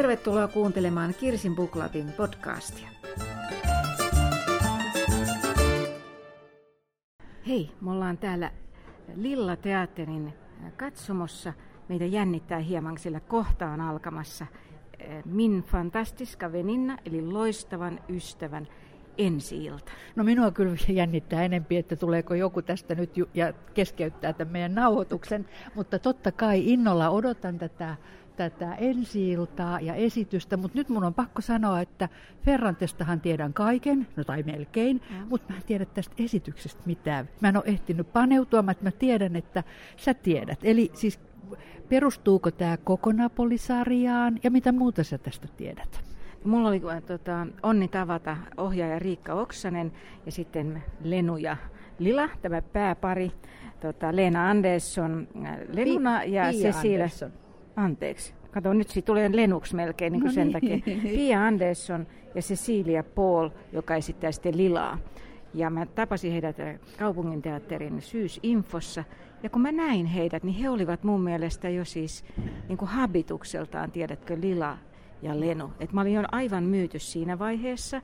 Tervetuloa kuuntelemaan Kirsin Buklabin podcastia. Hei, me ollaan täällä Lilla Teatterin katsomossa. Meitä jännittää hieman, sillä kohtaan alkamassa eh, Min fantastiska veninna, eli loistavan ystävän ensi-ilta? No minua kyllä jännittää enempi, että tuleeko joku tästä nyt ju- ja keskeyttää tämän meidän nauhoituksen, mutta totta kai innolla odotan tätä tätä ensi ja esitystä, mutta nyt mun on pakko sanoa, että Ferrantestahan tiedän kaiken, no tai melkein, mm. mutta mä en tiedä tästä esityksestä mitään. Mä en ole ehtinyt paneutua, mutta mä tiedän, että sä tiedät. Eli siis perustuuko tämä koko Napolisarjaan ja mitä muuta sä tästä tiedät? Mulla oli äh, tota, onni tavata ohjaaja Riikka Oksanen ja sitten Lenu ja Lila, tämä pääpari. Tota, Leena Andersson, äh, Lenuna ja Pia Cecilia. Andersson. Anteeksi. Kato, nyt siitä tulee Lenuks melkein niin kuin no sen niin. takia. Pia Andersson ja Cecilia Paul, joka esittää sitten Lilaa. Ja mä tapasin heidät äh, kaupunginteatterin syysinfossa. Ja kun mä näin heidät, niin he olivat mun mielestä jo siis niin kuin habitukseltaan, tiedätkö, Lila ja Leno. Et mä olin jo aivan myyty siinä vaiheessa.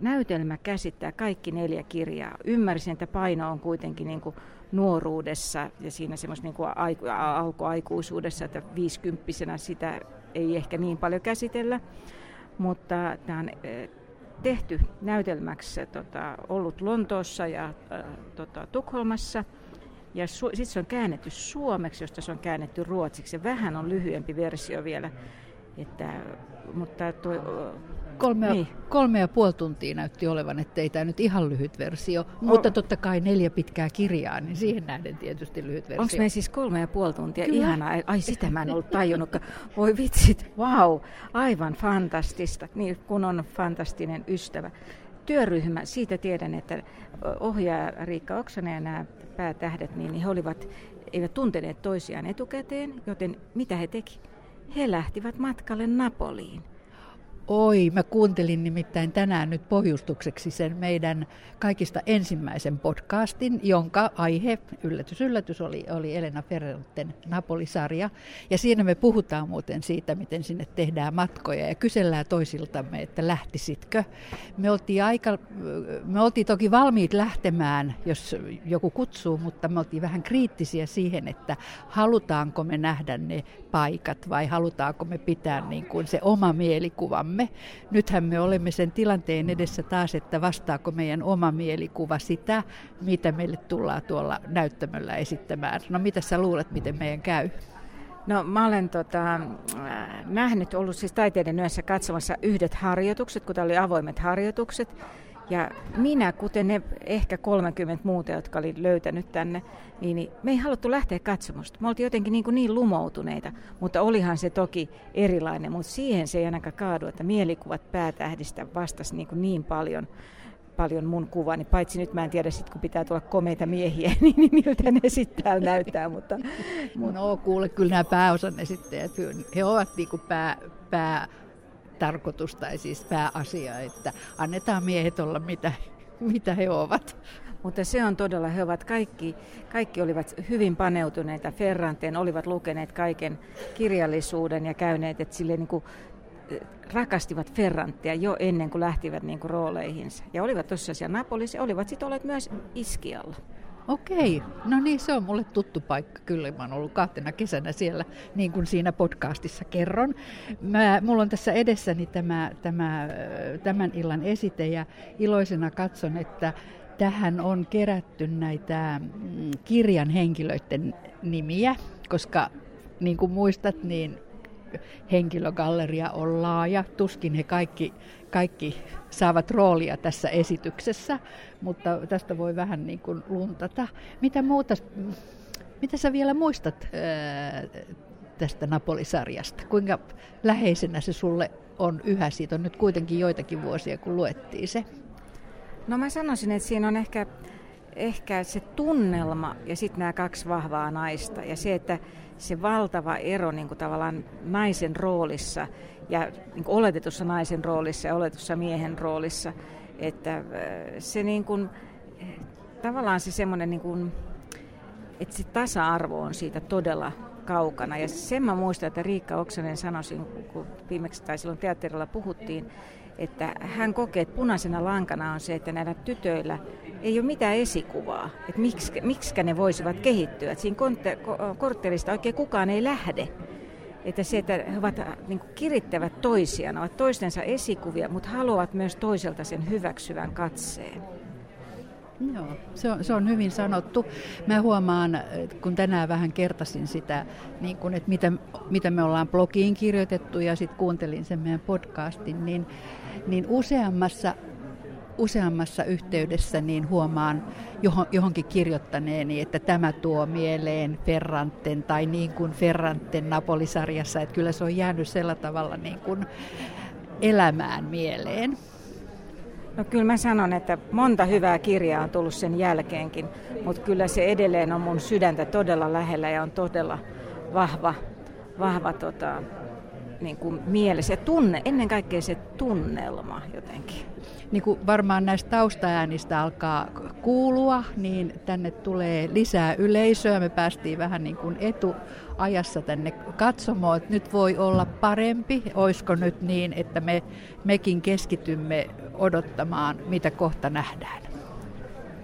Näytelmä käsittää kaikki neljä kirjaa. Ymmärsin, että paino on kuitenkin niin kuin nuoruudessa ja siinä semmoista niin aiku, alkuaikuisuudessa, että viisikymppisenä sitä ei ehkä niin paljon käsitellä. Mutta tämä on tehty näytelmäksi tota, ollut Lontoossa ja tota, Tukholmassa. Ja su- sitten se on käännetty suomeksi, josta se on käännetty ruotsiksi. Vähän on lyhyempi versio vielä. Että, mutta tuo, Kolme, niin. kolme ja puoli tuntia näytti olevan, ettei tämä nyt ihan lyhyt versio, mutta totta kai neljä pitkää kirjaa, niin siihen nähden tietysti lyhyt versio. Onko me siis kolme ja puoli tuntia? Kyllä. Ihanaa. Ai sitä mä en ollut tajunnut. Voi vitsit, wow, aivan fantastista, niin kun on fantastinen ystävä. Työryhmä, siitä tiedän, että ohjaaja Riikka Oksanen ja nämä päätähdet, niin he olivat, eivät tunteneet toisiaan etukäteen, joten mitä he teki? He lähtivät matkalle Napoliin. Oi, mä kuuntelin nimittäin tänään nyt pohjustukseksi sen meidän kaikista ensimmäisen podcastin, jonka aihe, yllätys yllätys, oli, oli Elena Ferranten Napolisarja. Ja siinä me puhutaan muuten siitä, miten sinne tehdään matkoja ja kysellään toisiltamme, että lähtisitkö. Me oltiin, aika, me oltiin toki valmiit lähtemään, jos joku kutsuu, mutta me oltiin vähän kriittisiä siihen, että halutaanko me nähdä ne paikat vai halutaanko me pitää niin kuin se oma mielikuvamme olemme. Nythän me olemme sen tilanteen edessä taas, että vastaako meidän oma mielikuva sitä, mitä meille tullaan tuolla näyttämöllä esittämään. No mitä sä luulet, miten meidän käy? No mä olen tota, nähnyt, ollut siis taiteiden yössä katsomassa yhdet harjoitukset, kun oli avoimet harjoitukset. Ja minä, kuten ne ehkä 30 muuta, jotka oli löytänyt tänne, niin, niin me ei haluttu lähteä katsomusta. Me oltiin jotenkin niin, kuin niin lumoutuneita, mutta olihan se toki erilainen. Mutta siihen se ei ainakaan kaadu, että mielikuvat päätähdistä vastasi niin, kuin niin paljon paljon mun kuvani, paitsi nyt mä en tiedä sit kun pitää tulla komeita miehiä, niin miltä ne sitten täällä näyttää. Mutta, mutta... No kuule, kyllä nämä pääosan esittäjät, he ovat niinku pää, pää tarkoitus tai siis pääasia, että annetaan miehet olla mitä, mitä he ovat. Mutta se on todella, he ovat kaikki, kaikki olivat hyvin paneutuneita Ferranteen, olivat lukeneet kaiken kirjallisuuden ja käyneet, että sille niin kuin eh, rakastivat Ferranttia jo ennen kuin lähtivät niin kuin rooleihinsa. Ja olivat tosiaan Napolissa olivat sitten olleet myös Iskialla. Okei, no niin se on mulle tuttu paikka kyllä. Mä oon ollut kahtena kesänä siellä, niin kuin siinä podcastissa kerron. Mä, mulla on tässä edessäni tämä, tämä, tämän illan esite ja iloisena katson, että tähän on kerätty näitä mm, kirjan henkilöiden nimiä, koska niin kuin muistat, niin henkilögalleria on laaja. Tuskin he kaikki, kaikki saavat roolia tässä esityksessä, mutta tästä voi vähän niin kuin luntata. Mitä muuta, mitä sä vielä muistat ää, tästä Napolisarjasta? Kuinka läheisenä se sulle on yhä? Siitä on nyt kuitenkin joitakin vuosia, kun luettiin se. No mä sanoisin, että siinä on ehkä, ehkä se tunnelma ja sitten nämä kaksi vahvaa naista. Ja se, että se valtava ero niin kuin tavallaan naisen roolissa ja niin kuin oletetussa naisen roolissa ja oletetussa miehen roolissa. Että äh, se niin kuin, tavallaan se semmoinen, niin kuin, että se tasa-arvo on siitä todella kaukana. Ja sen mä muistan, että Riikka Oksanen sanoi, kun viimeksi tai silloin teatterilla puhuttiin, että hän kokee, että punaisena lankana on se, että näillä tytöillä ei ole mitään esikuvaa, että miksi, miksi ne voisivat kehittyä. Että siinä korttelista oikein kukaan ei lähde. Että se, että he ovat, niin kuin, kirittävät toisiaan, ovat toistensa esikuvia, mutta haluavat myös toiselta sen hyväksyvän katseen. Joo, se on, se on hyvin sanottu. Mä huomaan, kun tänään vähän kertasin sitä, niin kun, että mitä, mitä me ollaan blogiin kirjoitettu ja sitten kuuntelin sen meidän podcastin, niin, niin useammassa useammassa yhteydessä niin huomaan johonkin kirjoittaneeni, että tämä tuo mieleen Ferranten tai niin kuin Ferranten Napolisarjassa, että kyllä se on jäänyt sillä tavalla niin kuin elämään mieleen. No kyllä mä sanon, että monta hyvää kirjaa on tullut sen jälkeenkin, mutta kyllä se edelleen on mun sydäntä todella lähellä ja on todella vahva, vahva tota, niin kuin mielessä. Ja tunne, ennen kaikkea se tunnelma jotenkin. Niin kuin varmaan näistä taustaäänistä alkaa kuulua, niin tänne tulee lisää yleisöä. Me päästiin vähän niin kuin etuajassa tänne katsomaan, että nyt voi olla parempi. Oisko nyt niin, että me, mekin keskitymme odottamaan, mitä kohta nähdään?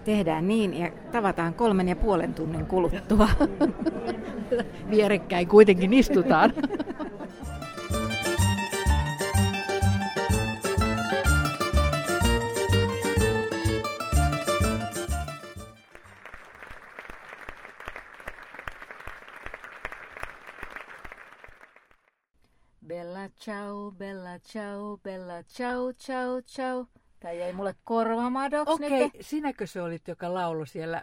Tehdään niin ja tavataan kolmen ja puolen tunnin kuluttua. Vierekkäin kuitenkin istutaan. ciao, bella ciao, bella ciao, ciao, ciao. Tämä jäi mulle korvamadoksi Okei, okay, sinäkö se olit, joka laulu siellä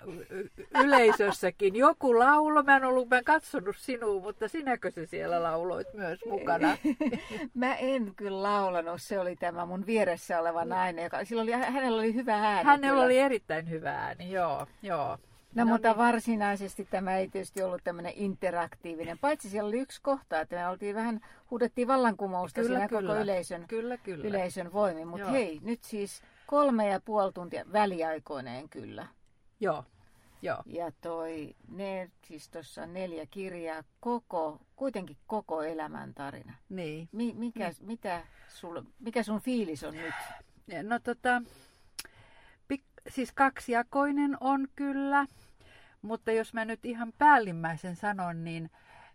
yleisössäkin? Joku laulo, mä en ollut, mä en katsonut sinua, mutta sinäkö se siellä lauloit myös mukana? mä en kyllä laulanut, se oli tämä mun vieressä oleva nainen, joka, sillä oli, hänellä oli hyvä ääni. Hänellä kyllä. oli erittäin hyvä ääni, joo, joo. No, no mutta niin. varsinaisesti tämä ei tietysti ollut tämmöinen interaktiivinen, paitsi siellä oli yksi kohta, että me oltiin vähän, huudettiin vallankumousta kyllä, siinä kyllä. koko yleisön, kyllä, kyllä. yleisön voimin. Mutta hei, nyt siis kolme ja puoli tuntia väliaikoineen kyllä. Joo, Joo. Ja toi, ne, siis tuossa neljä kirjaa, koko, kuitenkin koko elämän tarina. Niin. Mi, mikä, niin. Mitä sul, mikä sun fiilis on nyt? No tota, siis kaksijakoinen on kyllä, mutta jos mä nyt ihan päällimmäisen sanon, niin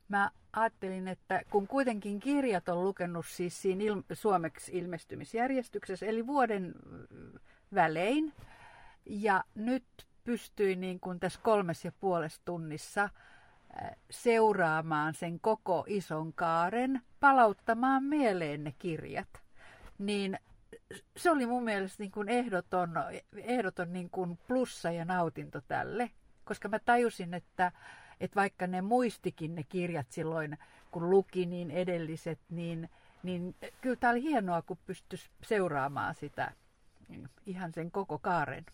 mä ajattelin, että kun kuitenkin kirjat on lukenut siis siinä il- suomeksi ilmestymisjärjestyksessä, eli vuoden välein, ja nyt pystyin niin kuin tässä kolmes ja puolessa tunnissa seuraamaan sen koko ison kaaren, palauttamaan mieleen ne kirjat, niin se oli mun mielestä niin kuin ehdoton, ehdoton niin kuin plussa ja nautinto tälle, koska mä tajusin, että, että vaikka ne muistikin ne kirjat silloin, kun luki niin edelliset, niin, niin kyllä tämä oli hienoa, kun pystyisi seuraamaan sitä ihan sen koko kaaren.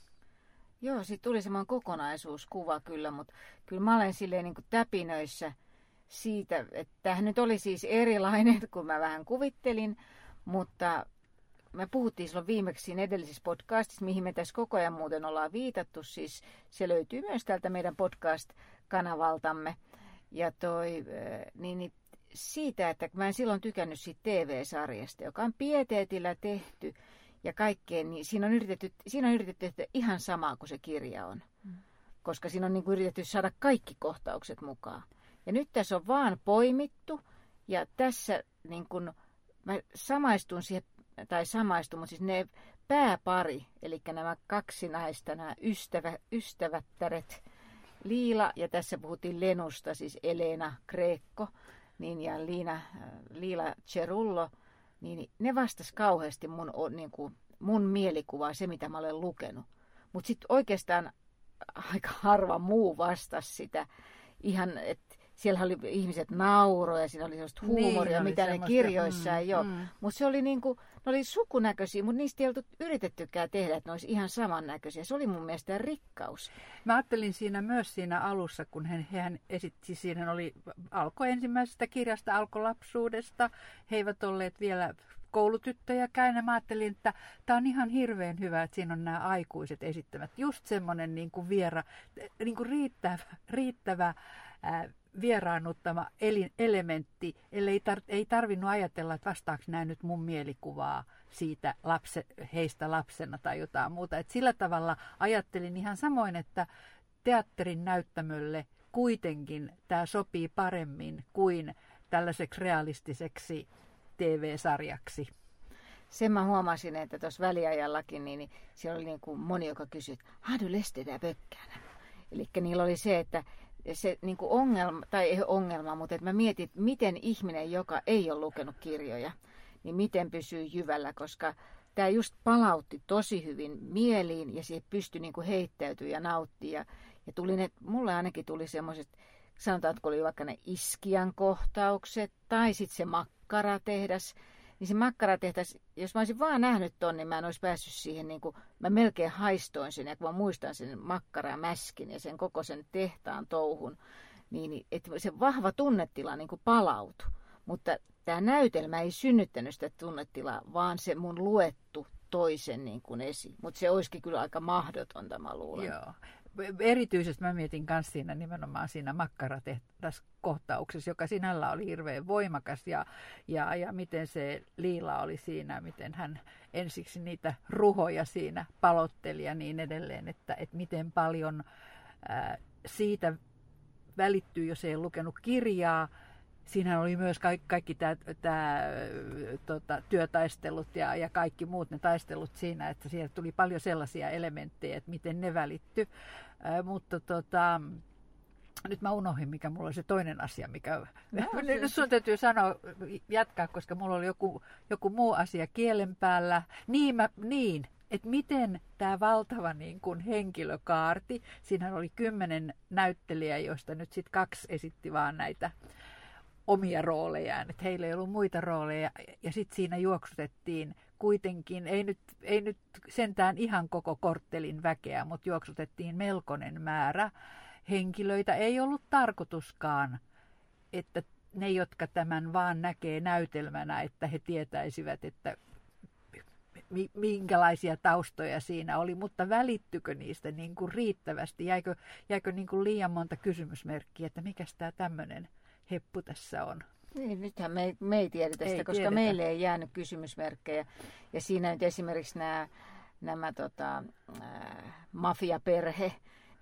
Joo, siitä tuli semmoinen kokonaisuuskuva kyllä, mutta kyllä mä olen silleen niin kuin täpinöissä siitä, että tämä nyt oli siis erilainen kuin mä vähän kuvittelin, mutta me puhuttiin silloin viimeksi siinä edellisessä podcastissa, mihin me tässä koko ajan muuten ollaan viitattu. Siis se löytyy myös täältä meidän podcast-kanavaltamme. Ja toi, niin, niin siitä, että mä en silloin tykännyt siitä TV-sarjasta, joka on pieteetillä tehty ja kaikkeen, niin siinä on yritetty, siinä on yritetty tehdä ihan samaa kuin se kirja on. Mm. Koska siinä on niin kuin yritetty saada kaikki kohtaukset mukaan. Ja nyt tässä on vaan poimittu ja tässä niin kuin, mä samaistun siihen tai samaistu, mutta siis ne pääpari, eli nämä kaksi naista, nämä ystävä, ystävättäret, Liila, ja tässä puhuttiin Lenusta, siis Elena Greekko, niin ja Liina, Liila Cerullo, niin ne vastas kauheasti mun, niin kuin, mun mielikuvaa, se mitä mä olen lukenut. Mutta sitten oikeastaan aika harva muu vastasi sitä ihan, että siellä oli ihmiset nauroja, siinä oli sellaista huumoria, niin, mitä ne kirjoissa mm, ei ole. Mm. Mutta se oli niin kuin, ne oli sukunäköisiä, mutta niistä ei oltu yritettykään tehdä, että ne olisi ihan samannäköisiä. Se oli mun mielestä rikkaus. Mä ajattelin siinä myös siinä alussa, kun hän, hän esitti, siinä oli alko ensimmäisestä kirjasta, alko lapsuudesta. He eivät olleet vielä koulutyttöjäkään. Ja mä ajattelin, että tämä on ihan hirveän hyvä, että siinä on nämä aikuiset esittämät. Just semmoinen niin kuin viera, niin kuin riittävä, riittävä ää, vieraannuttama elementti, ellei tar- ei tarvinnut ajatella, että vastaako nämä nyt mun mielikuvaa siitä lapse, heistä lapsena tai jotain muuta. Et sillä tavalla ajattelin ihan samoin, että teatterin näyttämölle kuitenkin tämä sopii paremmin kuin tällaiseksi realistiseksi TV-sarjaksi. Sen mä huomasin, että tuossa väliajallakin, niin, niin siellä oli niin kuin moni, joka kysyi, että har du läst böckerna? Eli niillä oli se, että se niin kuin ongelma, tai ei ongelma, mutta että mä mietin, että miten ihminen, joka ei ole lukenut kirjoja, niin miten pysyy jyvällä, koska tämä just palautti tosi hyvin mieliin ja siihen pystyi niin heittäytyä ja nauttia. Ja, ja tuli ne, mulle ainakin tuli semmoiset, sanotaan, että kun oli vaikka ne iskian kohtaukset tai sitten se makkaratehdas, niin se makkaratehdas, jos mä olisin vaan nähnyt ton, niin mä en olisi päässyt siihen, niin kuin, mä melkein haistoin sen, ja kun mä muistan sen mäskin ja sen koko sen tehtaan touhun, niin, niin että se vahva tunnetila niin kuin palautui. Mutta tämä näytelmä ei synnyttänyt sitä tunnetilaa, vaan se mun luettu toisen niin kuin esiin. Mutta se olisikin kyllä aika mahdotonta, mä luulen. Joo erityisesti mä mietin myös siinä nimenomaan siinä kohtauksessa, joka sinällä oli hirveän voimakas ja, ja, ja miten se Liila oli siinä, miten hän ensiksi niitä ruhoja siinä palotteli ja niin edelleen, että, että miten paljon ää, siitä välittyy, jos ei lukenut kirjaa, siinä oli myös kaikki, kaikki tämä, tämä tota, työtaistelut ja, ja kaikki muut ne taistelut siinä, että sieltä tuli paljon sellaisia elementtejä, että miten ne välitty. Äh, mutta tota, nyt mä unohdin, mikä mulla oli se toinen asia, mikä... No, nyt sun täytyy sanoa, jatkaa, koska mulla oli joku, joku muu asia kielen päällä. Niin, mä, niin että miten tämä valtava niin kun henkilökaarti, siinä oli kymmenen näyttelijää, joista nyt sitten kaksi esitti vaan näitä omia roolejaan, että heillä ei ollut muita rooleja. Ja sitten siinä juoksutettiin kuitenkin, ei nyt, ei nyt sentään ihan koko korttelin väkeä, mutta juoksutettiin melkoinen määrä henkilöitä. Ei ollut tarkoituskaan, että ne, jotka tämän vaan näkee näytelmänä, että he tietäisivät, että minkälaisia taustoja siinä oli, mutta välittykö niistä niin kuin riittävästi? Jäikö, jäikö niin kuin liian monta kysymysmerkkiä, että mikä tämä tämmöinen heppu tässä on. Niin, nythän me, me ei tiedetä sitä, ei koska tiedetä. meille ei jäänyt kysymysmerkkejä. Ja siinä nyt esimerkiksi nämä, nämä tota, äh, mafiaperhe,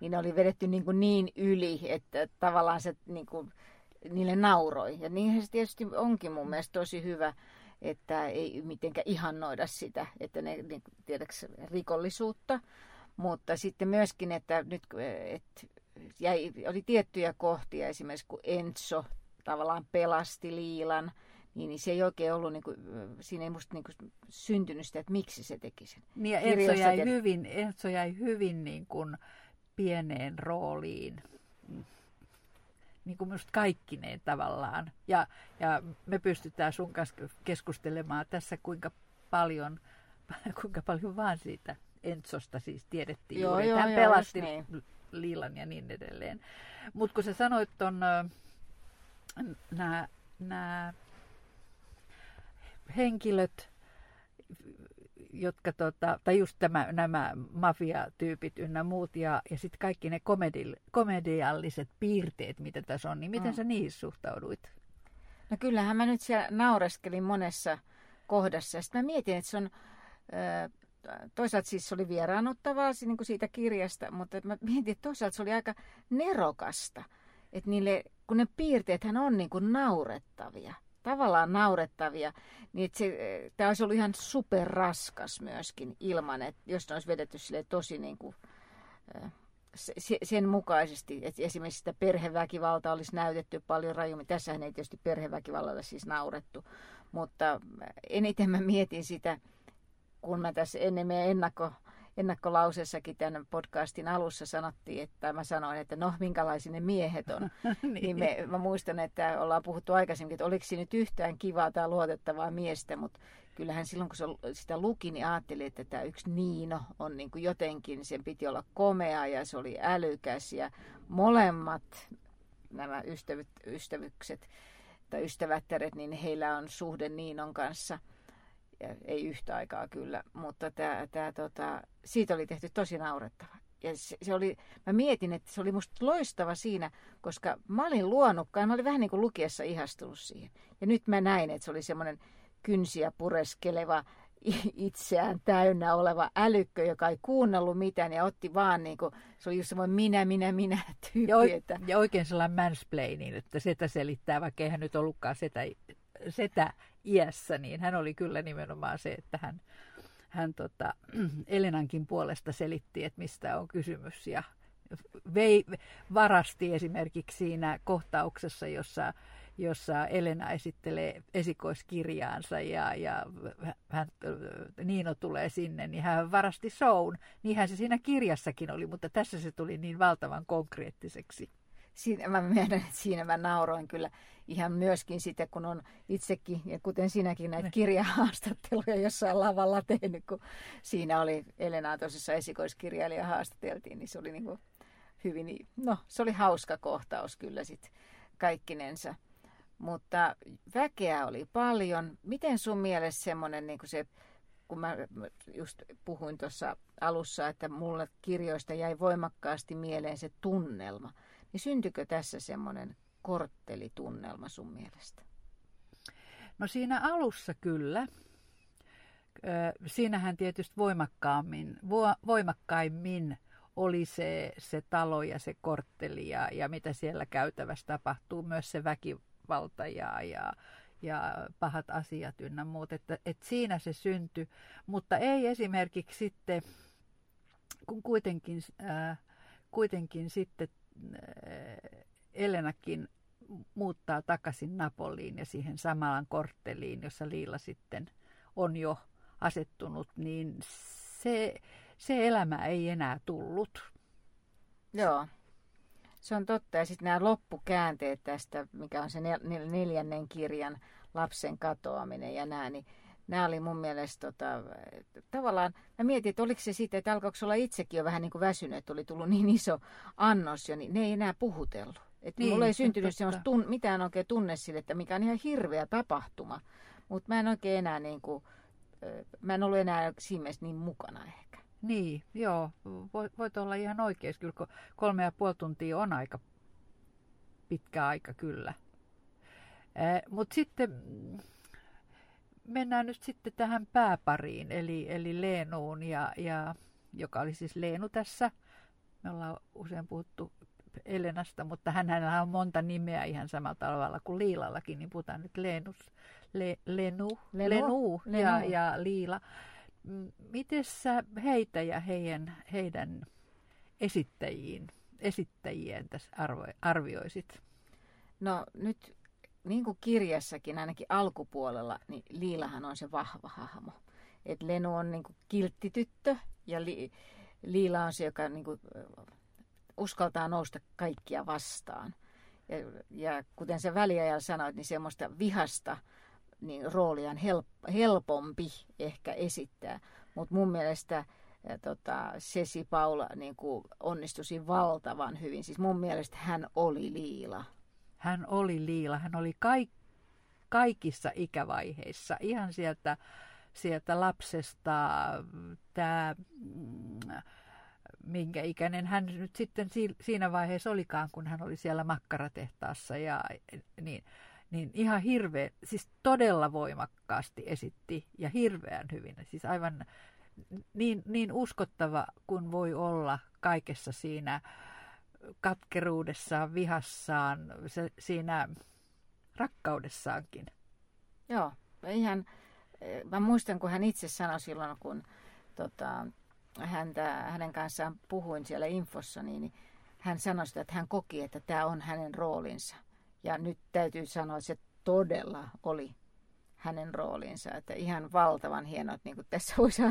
niin ne oli vedetty niin, kuin niin yli, että tavallaan se niin kuin, niille nauroi. Ja niinhän se tietysti onkin mun mielestä tosi hyvä, että ei mitenkään ihannoida sitä, että ne niin, tiedäks, rikollisuutta. Mutta sitten myöskin, että nyt että jäi, oli tiettyjä kohtia, esimerkiksi kun Enzo tavallaan pelasti Liilan, niin, niin se ei oikein ollut, niin kuin, siinä ei musta niin kuin, syntynyt sitä, että miksi se teki sen. Niin ja Enzo jäi, hyvin, Enzo jäi hyvin niin kuin, pieneen rooliin niin kuin minusta kaikkineen tavallaan. Ja, ja me pystytään sun kanssa keskustelemaan tässä, kuinka paljon, kuinka paljon vaan siitä Enzosta siis tiedettiin joo, juuri. Joo, Hän joo, pelasti niin. Liilan ja niin edelleen. Mutta kun sä sanoit ton nämä henkilöt, jotka tota, tai just tämä, nämä mafiatyypit ynnä muut ja, ja sitten kaikki ne komedi, komedialliset piirteet, mitä tässä on, niin miten mm. sä niihin suhtauduit? No kyllähän mä nyt siellä naureskelin monessa kohdassa. Sitten mä mietin, että se on, toisaalta siis se oli vieraannuttavaa niin kuin siitä kirjasta, mutta mä mietin, että toisaalta se oli aika nerokasta. Että niille, kun ne piirteethän on niin kuin naurettavia, tavallaan naurettavia, niin tämä olisi ollut ihan superraskas myöskin ilman, että jos ne olisi vedetty sille tosi niin kuin, sen mukaisesti, että esimerkiksi sitä perheväkivaltaa olisi näytetty paljon rajummin. Tässähän ei tietysti perheväkivallalla siis naurettu, mutta eniten mä mietin sitä, kun mä tässä ennen meidän ennakko, ennakkolauseessakin tämän podcastin alussa sanottiin, että mä sanoin, että no minkälaisia ne miehet on. niin. niin me, mä muistan, että ollaan puhuttu aikaisemmin, että oliko siinä nyt yhtään kivaa tai luotettavaa miestä, mutta kyllähän silloin kun se, sitä luki, niin ajattelin, että tämä yksi Niino on niin kuin jotenkin, sen piti olla komea ja se oli älykäs ja molemmat nämä ystävyt, ystävykset tai ystävättäret, niin heillä on suhde Niinon kanssa – ei yhtä aikaa kyllä, mutta tää, tää, tota, siitä oli tehty tosi naurettava. ja se, se oli, mä mietin, että se oli musta loistava siinä, koska mä olin luonutkaan, mä olin vähän niin kuin lukiessa ihastunut siihen. Ja nyt mä näin, että se oli semmoinen kynsiä pureskeleva, itseään täynnä oleva älykkö, joka ei kuunnellut mitään ja otti vaan niin kuin, se oli just semmoinen minä, minä, minä tyyppi. Ja, o- että... ja oikein sellainen mansplaining, että setä selittää, vaikka eihän nyt ollutkaan setä, setä iässä, niin hän oli kyllä nimenomaan se, että hän, hän tota, Elenankin puolesta selitti, että mistä on kysymys ja vei, varasti esimerkiksi siinä kohtauksessa, jossa, jossa Elena esittelee esikoiskirjaansa ja, ja hän, Niino tulee sinne, niin hän varasti shown. Niinhän se siinä kirjassakin oli, mutta tässä se tuli niin valtavan konkreettiseksi siinä, mä myönnän, että siinä mä nauroin kyllä ihan myöskin sitten, kun on itsekin, ja kuten sinäkin näitä kirjahaastatteluja jossain lavalla tehnyt, kun siinä oli Elena tosissa esikoiskirjailija haastateltiin, niin se oli niin kuin hyvin, no se oli hauska kohtaus kyllä sitten kaikkinensa. Mutta väkeä oli paljon. Miten sun mielestä semmoinen niin se, kun mä just puhuin tuossa alussa, että mulle kirjoista jäi voimakkaasti mieleen se tunnelma. Niin syntyykö tässä semmoinen korttelitunnelma sun mielestä? No siinä alussa kyllä. Siinähän tietysti voimakkaammin, voimakkaimmin oli se, se talo ja se kortteli ja, ja mitä siellä käytävässä tapahtuu, myös se väkivalta ja, ja, ja pahat asiat ynnä muut, että, että siinä se syntyi, mutta ei esimerkiksi sitten, kun kuitenkin, äh, kuitenkin sitten Elenakin muuttaa takaisin Napoliin ja siihen samalan kortteliin, jossa Liila sitten on jo asettunut, niin se, se elämä ei enää tullut. Joo, se on totta. Ja sitten nämä loppukäänteet tästä, mikä on se neljännen kirjan lapsen katoaminen ja nämä, niin nämä oli mun mielestä tota, tavallaan, mä mietin, että oliko se sitten, että alkoiko olla itsekin jo vähän niin kuin väsynyt, että oli tullut niin iso annos jo, niin ne ei enää puhutellut. Että niin, mulla ei syntynyt semmoista tun, mitään oikein tunne sille, että mikä on ihan hirveä tapahtuma. Mutta mä en oikein enää niin kuin, mä en ollut enää siinä mielessä niin mukana ehkä. Niin, joo. Voit, olla ihan oikeassa. Kyllä kolme ja puoli tuntia on aika pitkä aika kyllä. Mutta sitten mennään nyt sitten tähän pääpariin, eli, eli Leenuun, ja, ja, joka oli siis Leenu tässä. Me ollaan usein puhuttu Elenasta, mutta hänellä on monta nimeä ihan samalla tavalla kuin Liilallakin, niin puhutaan nyt Leenus, Le, Lenu, Lenu, Lenu, Lenu. Ja, ja Liila. Miten sä heitä ja heidän, heidän esittäjiin, esittäjien tässä arvo, arvioisit? No nyt niin kuin kirjassakin, ainakin alkupuolella, niin Liilahan on se vahva hahmo. Et Lenu on niin kuin kilttityttö ja Li, Liila on se, joka niin kuin, uskaltaa nousta kaikkia vastaan. Ja, ja kuten se väliajalla sanoit, niin semmoista vihasta niin roolia on help, helpompi ehkä esittää. Mutta mun mielestä ja tota, Sesi Paula niin kuin onnistuisi valtavan hyvin. Siis mun mielestä hän oli Liila. Hän oli Liila. Hän oli kaik, kaikissa ikävaiheissa. Ihan sieltä, sieltä lapsesta tämä minkä ikäinen hän nyt sitten siinä vaiheessa olikaan, kun hän oli siellä makkaratehtaassa ja niin, niin ihan hirveä, siis todella voimakkaasti esitti ja hirveän hyvin. Siis aivan niin, niin uskottava kuin voi olla kaikessa siinä katkeruudessaan, vihassaan, se, siinä rakkaudessaankin. Joo, ihan, mä muistan kun hän itse sanoi silloin, kun tota, häntä, hänen kanssaan puhuin siellä infossa, niin hän sanoi sitä, että hän koki, että tämä on hänen roolinsa. Ja nyt täytyy sanoa, että se todella oli hänen roolinsa. Että ihan valtavan hienoa, että niin kuin tässä voisi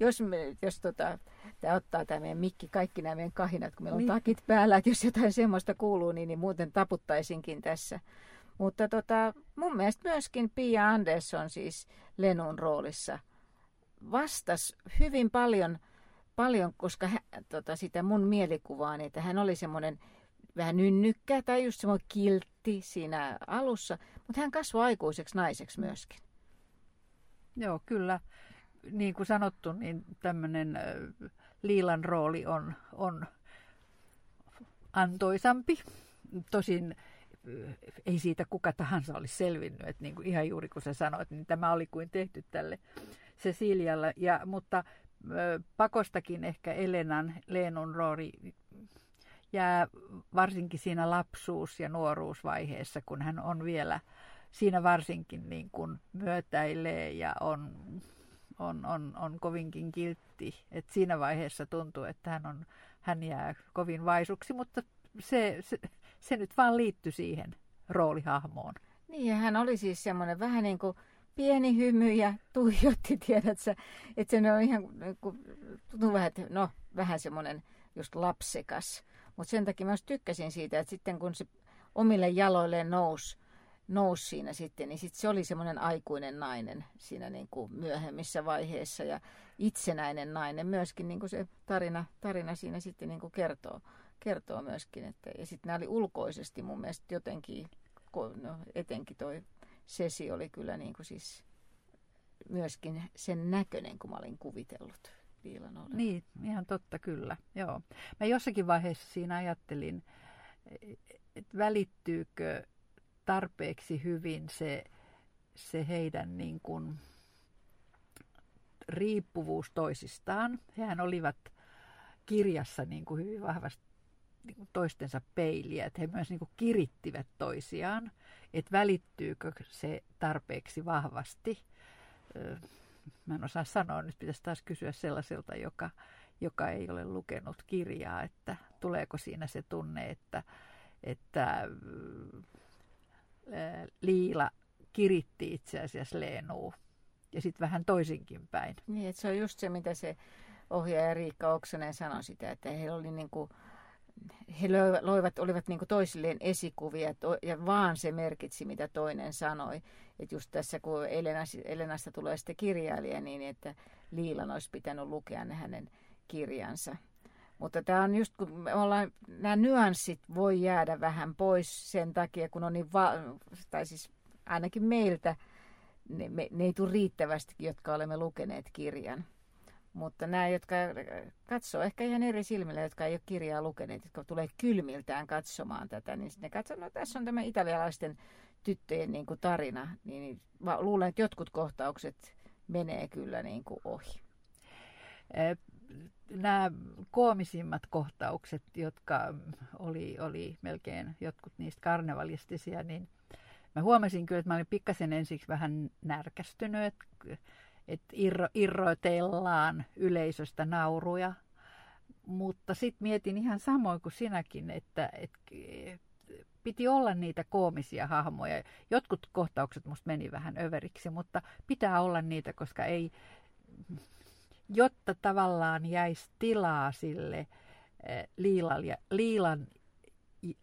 jos, me, jos tota, tämä ottaa tämä meidän mikki, kaikki nämä meidän kahinat, kun meillä on niin. takit päällä, että jos jotain semmoista kuuluu, niin, niin muuten taputtaisinkin tässä. Mutta tota, mun mielestä myöskin Pia Andersson siis Lenun roolissa vastasi hyvin paljon – paljon, koska hän, tota, sitä mun mielikuvaa, että hän oli semmoinen vähän nynnykkä tai just semmoinen kiltti siinä alussa, mutta hän kasvoi aikuiseksi naiseksi myöskin. Joo, kyllä. Niin kuin sanottu, niin tämmöinen Liilan rooli on, on antoisampi. Tosin ei siitä kuka tahansa olisi selvinnyt, että niin kuin ihan juuri kun sä sanoit, niin tämä oli kuin tehty tälle Cecilialle. Ja, mutta pakostakin ehkä Elenan Leenun rooli jää varsinkin siinä lapsuus- ja nuoruusvaiheessa, kun hän on vielä siinä varsinkin niin kuin myötäilee ja on, on, on, on kovinkin kiltti. Et siinä vaiheessa tuntuu, että hän, on, hän jää kovin vaisuksi, mutta se, se, se nyt vaan liittyy siihen roolihahmoon. Niin ja hän oli siis semmoinen vähän niin kuin pieni hymy ja tuijotti, tiedätkö, että se on ihan, tuntuu vähän, että no vähän semmoinen just lapsekas. Mutta sen takia mä tykkäsin siitä, että sitten kun se omille jaloilleen nousi, nousi siinä sitten, niin sitten se oli semmoinen aikuinen nainen siinä niin kuin myöhemmissä vaiheissa ja itsenäinen nainen myöskin, niin kuin se tarina, tarina siinä sitten niin kuin kertoo, kertoo myöskin. Että, ja sitten nämä oli ulkoisesti mun mielestä jotenkin, no, etenkin toi Sesi oli kyllä niin kuin siis myöskin sen näköinen, kun mä olin kuvitellut Viilan Niin, ihan totta kyllä, joo. Mä jossakin vaiheessa siinä ajattelin, että välittyykö tarpeeksi hyvin se, se heidän niin kuin riippuvuus toisistaan. Hehän olivat kirjassa niin kuin hyvin vahvasti niin kuin toistensa peiliä, että he myös niin kuin kirittivät toisiaan, että välittyykö se tarpeeksi vahvasti. Mä en osaa sanoa, nyt pitäisi taas kysyä sellaiselta, joka, joka ei ole lukenut kirjaa, että tuleeko siinä se tunne, että, että Liila kiritti itse asiassa Leenuu ja sitten vähän toisinkin päin. Niin, että se on just se, mitä se ohjaaja Riikka Oksanen sanoi sitä, että heillä oli niin kuin, he loivat, olivat niin toisilleen esikuvia ja vaan se merkitsi, mitä toinen sanoi. Että just tässä, kun Elenas, Elenasta tulee sitten kirjailija, niin että Liilan olisi pitänyt lukea ne hänen kirjansa. Mutta tämä on just, kun me ollaan, nämä nyanssit voi jäädä vähän pois sen takia, kun on niin, va- tai siis ainakin meiltä, ne, me, ne ei tule riittävästi, jotka olemme lukeneet kirjan. Mutta nämä, jotka katsoo ehkä ihan eri silmillä, jotka ei ole kirjaa lukeneet, jotka tulee kylmiltään katsomaan tätä, niin ne katsoo, no tässä on tämä italialaisten tyttöjen niin kuin tarina. Niin luulen, että jotkut kohtaukset menee kyllä niin kuin ohi nämä koomisimmat kohtaukset, jotka oli, oli melkein jotkut niistä karnevalistisia, niin mä huomasin kyllä, että mä olin pikkasen ensiksi vähän närkästynyt, että, että irro, irroitellaan yleisöstä nauruja. Mutta sitten mietin ihan samoin kuin sinäkin, että, että piti olla niitä koomisia hahmoja. Jotkut kohtaukset musta meni vähän överiksi, mutta pitää olla niitä, koska ei, jotta tavallaan jäisi tilaa sille eh, Liilan ja, Liilan,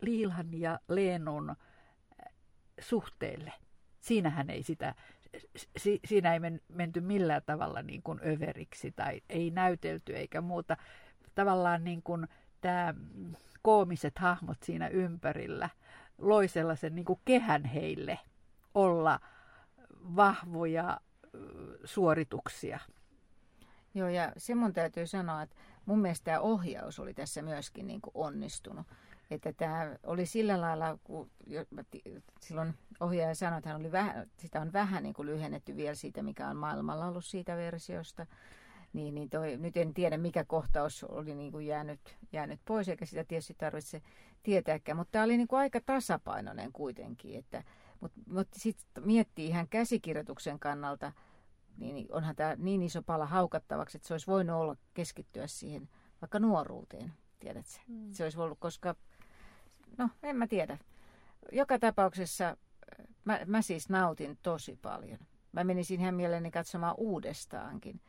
Liilan ja Leenun eh, suhteelle. Siinähän ei sitä, si, siinä ei men, menty millään tavalla niin kuin överiksi tai ei näytelty eikä muuta. Tavallaan niin kuin tämä koomiset hahmot siinä ympärillä loi sellaisen niin kuin kehän heille olla vahvoja suorituksia. Joo, ja se mun täytyy sanoa, että mun mielestä tämä ohjaus oli tässä myöskin niin kuin onnistunut. Että tämä oli sillä lailla, kun silloin ohjaaja sanoi, että hän oli vähän, sitä on vähän niin kuin lyhennetty vielä siitä, mikä on maailmalla ollut siitä versiosta. Niin, niin toi, nyt en tiedä, mikä kohtaus oli niin kuin jäänyt, jäänyt pois, eikä sitä tietysti tarvitse tietääkään. Mutta tämä oli niin kuin aika tasapainoinen kuitenkin. Että, mutta, mutta sitten miettii ihan käsikirjoituksen kannalta – niin, onhan tämä niin iso pala haukattavaksi, että se olisi voinut olla keskittyä siihen vaikka nuoruuteen, tiedätkö? Mm. Se olisi ollut, koska, no en mä tiedä. Joka tapauksessa mä, mä siis nautin tosi paljon. Mä menisin ihan mieleeni katsomaan uudestaankin.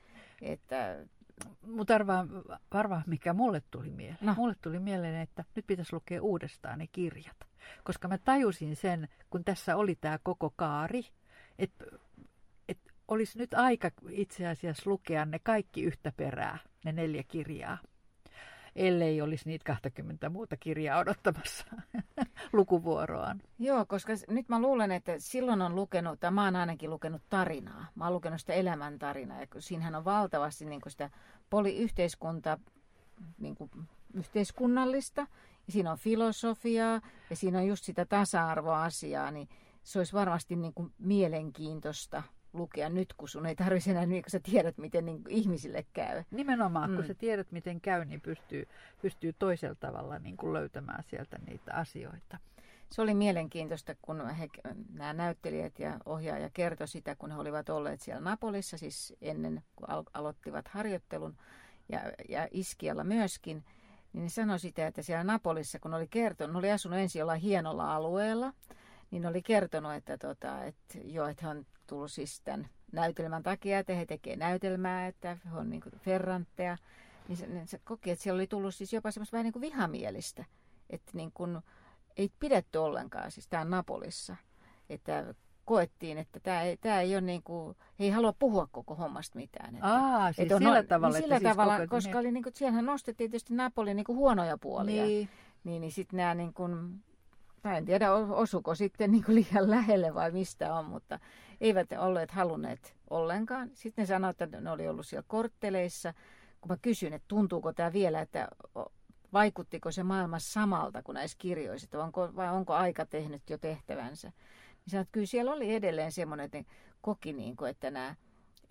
Että mutta arvaa, arvaa, mikä mulle tuli mieleen. No. Mulle tuli mieleen, että nyt pitäisi lukea uudestaan ne kirjat. Koska mä tajusin sen, kun tässä oli tämä koko kaari, että olisi nyt aika itse asiassa lukea ne kaikki yhtä perää, ne neljä kirjaa, ellei olisi niitä 20 muuta kirjaa odottamassa lukuvuoroaan. Joo, koska nyt mä luulen, että silloin on lukenut, tai mä oon ainakin lukenut tarinaa. Mä oon lukenut sitä elämäntarinaa, ja siinähän on valtavasti niin sitä poli- yhteiskunta niin kuin, yhteiskunnallista, ja siinä on filosofiaa, ja siinä on just sitä tasa-arvoasiaa, niin se olisi varmasti niin kuin mielenkiintoista lukea nyt, kun sun ei tarvitse enää, niin kun sä tiedät, miten niin ihmisille käy. Nimenomaan, mm. kun sä tiedät, miten käy, niin pystyy, pystyy toisella tavalla niin kuin löytämään sieltä niitä asioita. Se oli mielenkiintoista, kun he, nämä näyttelijät ja ohjaaja kertoi sitä, kun he olivat olleet siellä Napolissa, siis ennen kuin alo- aloittivat harjoittelun ja, ja Iskialla myöskin, niin ne sanoi sitä, että siellä Napolissa, kun oli kertonut, oli asunut ensin jollain hienolla alueella, niin oli kertonut, että, tota, että joo, että he on tullut siis tämän näytelmän takia, että he tekevät näytelmää, että he on niin ferrantteja. Niin se, niin se koki, että siellä oli tullut siis jopa semmoista vähän niin kuin vihamielistä, että niin kuin, ei pidetty ollenkaan, siis tämä Napolissa, että koettiin, että tämä ei, tämä ei ole niin kuin, he ei halua puhua koko hommasta mitään. Että, Aa, siis että on, sillä tavalla. Niin sillä että siis tavalla, siis koko, koska oli niin kuin, siellähän nostettiin tietysti Napolin niin kuin huonoja puolia. Niin. Niin, niin sitten nämä niin kuin, Mä en tiedä, osuko sitten niin liian lähelle vai mistä on, mutta eivät olleet halunneet ollenkaan. Sitten ne sanoivat, että ne oli ollut siellä kortteleissa. Kun mä kysyin, että tuntuuko tämä vielä, että vaikuttiko se maailma samalta kuin näissä kirjoissa, onko, vai onko aika tehnyt jo tehtävänsä. Niin sanoin, että kyllä siellä oli edelleen semmoinen, että ne koki, niin kuin, että nämä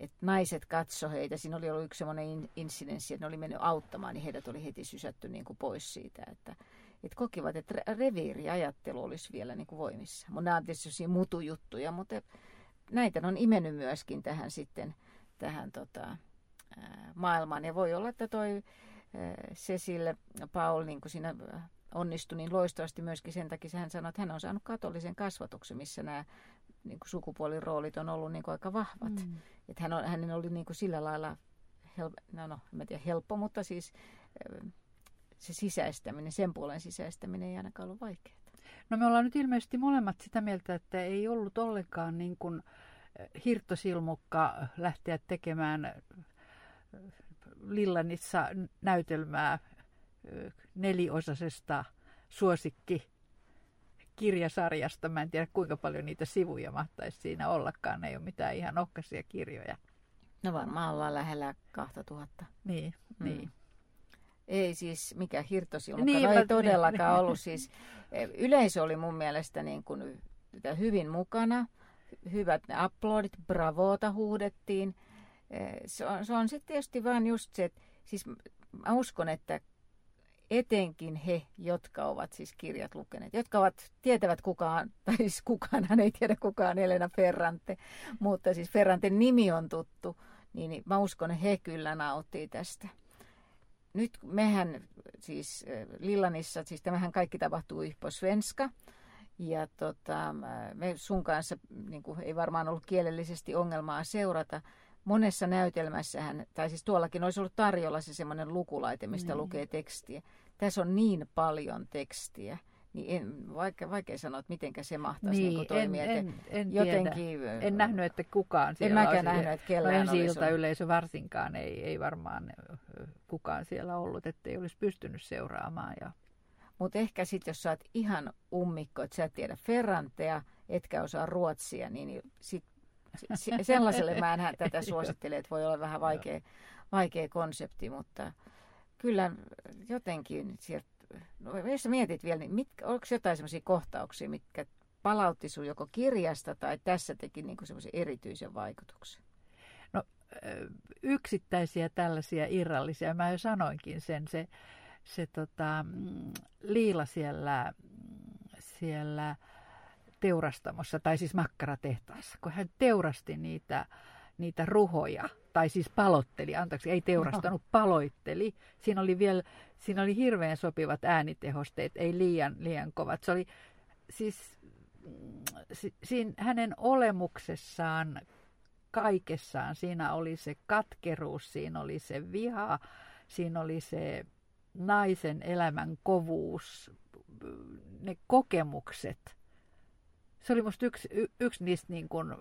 että naiset katso heitä. Siinä oli ollut yksi semmoinen incidenssi, että ne oli mennyt auttamaan, niin heidät oli heti sysätty niin kuin pois siitä, että, että kokivat, että reviiriajattelu olisi vielä niin kuin voimissa. Mutta nämä on tietysti mutujuttuja, mutta näitä on imennyt myöskin tähän sitten tähän tota, maailmaan. Ja voi olla, että toi Cecil Paul niin kuin siinä onnistui niin loistavasti myöskin sen takia, hän sanoi, että hän on saanut katolisen kasvatuksen, missä nämä niin kuin sukupuoliroolit on ollut niin kuin aika vahvat. Mm. Että hän on, hänen oli niin kuin sillä lailla, hel, no, no, en tiedä helppo, mutta siis se sisäistäminen, sen puolen sisäistäminen ei ainakaan ollut vaikeaa. No me ollaan nyt ilmeisesti molemmat sitä mieltä, että ei ollut ollenkaan niin kuin eh, hirtosilmukka lähteä tekemään eh, Lillanissa näytelmää eh, neliosaisesta suosikki kirjasarjasta. Mä en tiedä kuinka paljon niitä sivuja mahtaisi siinä ollakaan. Ne ei ole mitään ihan ohkaisia kirjoja. No varmaan ollaan lähellä 2000. Niin, mm. niin. Ei siis mikä hirtosilmukka, niin, no ei todellakaan niin. ollut. Siis, e, yleisö oli mun mielestä niin kuin hyvin mukana. Hyvät ne aplodit, bravoota huudettiin. E, se on, se on sitten tietysti vaan just se, että siis mä uskon, että etenkin he, jotka ovat siis kirjat lukeneet, jotka ovat, tietävät kukaan, tai siis kukaan, hän ei tiedä kukaan Elena Ferrante, mutta siis Ferranten nimi on tuttu, niin, niin mä uskon, että he kyllä nauttii tästä nyt mehän siis Lillanissa, siis tämähän kaikki tapahtuu på svenska. Ja tota, me sun kanssa niin kuin, ei varmaan ollut kielellisesti ongelmaa seurata. Monessa näytelmässähän, tai siis tuollakin olisi ollut tarjolla se semmoinen lukulaite, mistä mm. lukee tekstiä. Tässä on niin paljon tekstiä niin en, vaikea, vaikea sanoa, että miten se mahtaisi niin, niin toimia. En, en, en, jotenkin, tiedä. en nähnyt, että kukaan siellä En mäkään olisi, nähnyt, että kellään olisi. yleisö varsinkaan ei, ei varmaan kukaan siellä ollut, ettei olisi pystynyt seuraamaan. Ja... Mutta ehkä sitten, jos sä oot ihan ummikko, että sä et tiedä Ferrantea, etkä osaa ruotsia, niin sit, sellaiselle mä en tätä suosittele, että voi olla vähän vaikea, vaikea konsepti, mutta kyllä jotenkin sieltä no, jos mietit vielä, niin mitkä, onko jotain sellaisia kohtauksia, mitkä palautti sinun joko kirjasta tai tässä teki niin semmoisen erityisen vaikutuksen? No yksittäisiä tällaisia irrallisia, mä jo sanoinkin sen, se, se tota, mm, Liila siellä, siellä teurastamossa, tai siis makkaratehtaassa, kun hän teurasti niitä, niitä ruhoja, tai siis palotteli, anteeksi, ei teurastanut, paloitteli. Siinä oli vielä, siinä oli hirveän sopivat äänitehosteet, ei liian, liian kovat. Se oli siis, siinä hänen olemuksessaan, kaikessaan, siinä oli se katkeruus, siinä oli se viha, siinä oli se naisen elämän kovuus, ne kokemukset – se oli musta yksi, yksi niistä niin kuin,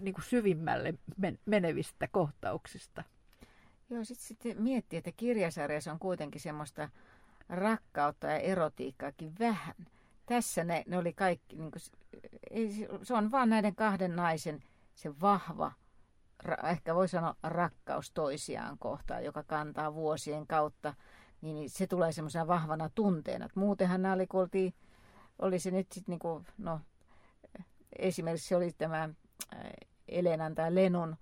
niin kuin syvimmälle menevistä kohtauksista. Joo, sitten sit miettii, että kirjasarjassa on kuitenkin semmoista rakkautta ja erotiikkaakin vähän. Tässä ne, ne oli kaikki, niin kuin, ei, se on vaan näiden kahden naisen se vahva ehkä voi sanoa rakkaus toisiaan kohtaan, joka kantaa vuosien kautta, niin se tulee semmoisena vahvana tunteena. muutenhan nämä oli, kun oltiin, oli se nyt sitten niinku, no, esimerkiksi oli tämä Elenan tai Lenun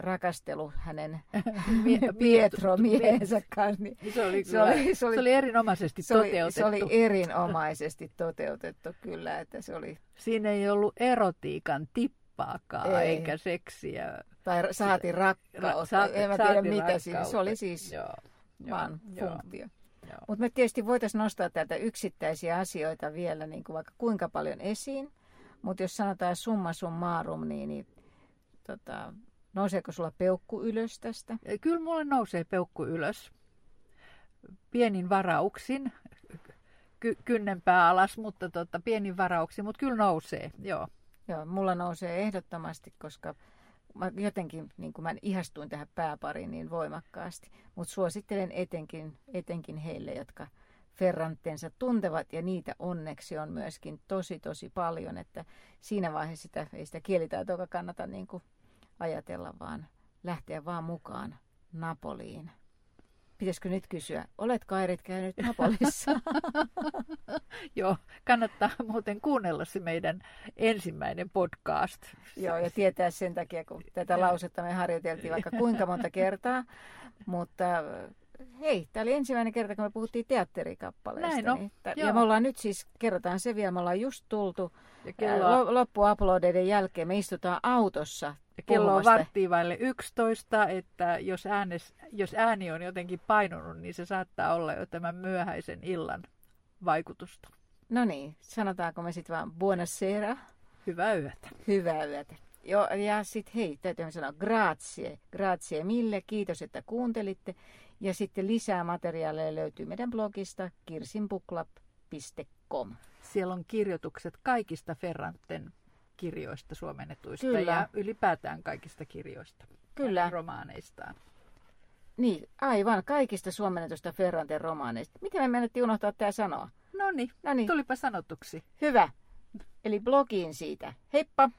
rakastelu hänen Pietro miehensä kanssa. Niin se, oli se, oli, se, oli, se oli erinomaisesti se toteutettu. Oli, se oli erinomaisesti toteutettu kyllä, että se oli... Siinä ei ollut erotiikan tippaakaan, ei. eikä seksiä. Tai saati rakkautta, ra- en mä tiedä mitä siinä. Se oli siis joo, vaan joo, funktio. Mutta me tietysti voitaisiin nostaa täältä yksittäisiä asioita vielä niin kuin vaikka kuinka paljon esiin. Mutta jos sanotaan summa summarum, niin, niin tota, Nouseeko sulla peukku ylös tästä? Kyllä mulle nousee peukku ylös. Pienin varauksin, ky- kynnenpää alas, mutta tota, pienin varauksin, mutta kyllä nousee, joo. Joo, mulla nousee ehdottomasti, koska mä jotenkin niin mä ihastuin tähän pääpariin niin voimakkaasti. Mutta suosittelen etenkin, etenkin heille, jotka ferranttensa tuntevat, ja niitä onneksi on myöskin tosi tosi paljon, että siinä vaiheessa sitä, ei sitä kielitaitoa kannata niin kuin ajatella, vaan lähteä vaan mukaan Napoliin. Pitäisikö nyt kysyä, olet Kairit käynyt Napolissa? Joo, kannattaa muuten kuunnella se meidän ensimmäinen podcast. Joo, ja tietää sen takia, kun tätä lausetta me harjoiteltiin vaikka kuinka monta kertaa. Mutta hei, tämä oli ensimmäinen kerta, kun me puhuttiin teatterikappaleista. Näin on. Niin, ja me ollaan nyt siis, kerrotaan se vielä, me ollaan just tultu ja kello... loppuaplodeiden jälkeen. Me istutaan autossa ja kello on varttiin vaille 11, että jos, äänes, jos ääni on jotenkin painunut, niin se saattaa olla jo tämän myöhäisen illan vaikutusta. No niin, sanotaanko me sitten vaan buonasera? Hyvää yötä. Hyvää yötä. Joo, ja sitten hei, täytyy sanoa grazie, grazie mille, kiitos, että kuuntelitte. Ja sitten lisää materiaaleja löytyy meidän blogista kirsinbuklap.com. Siellä on kirjoitukset kaikista Ferranten kirjoista suomennetuista Kyllä. ja ylipäätään kaikista kirjoista. Kyllä. Romaaneistaan. Niin, aivan. Kaikista suomennetusta Ferranten romaaneista. Miten me menettiin unohtaa tämä sanoa? No niin, tulipa sanotuksi. Hyvä. Eli blogiin siitä. Heippa!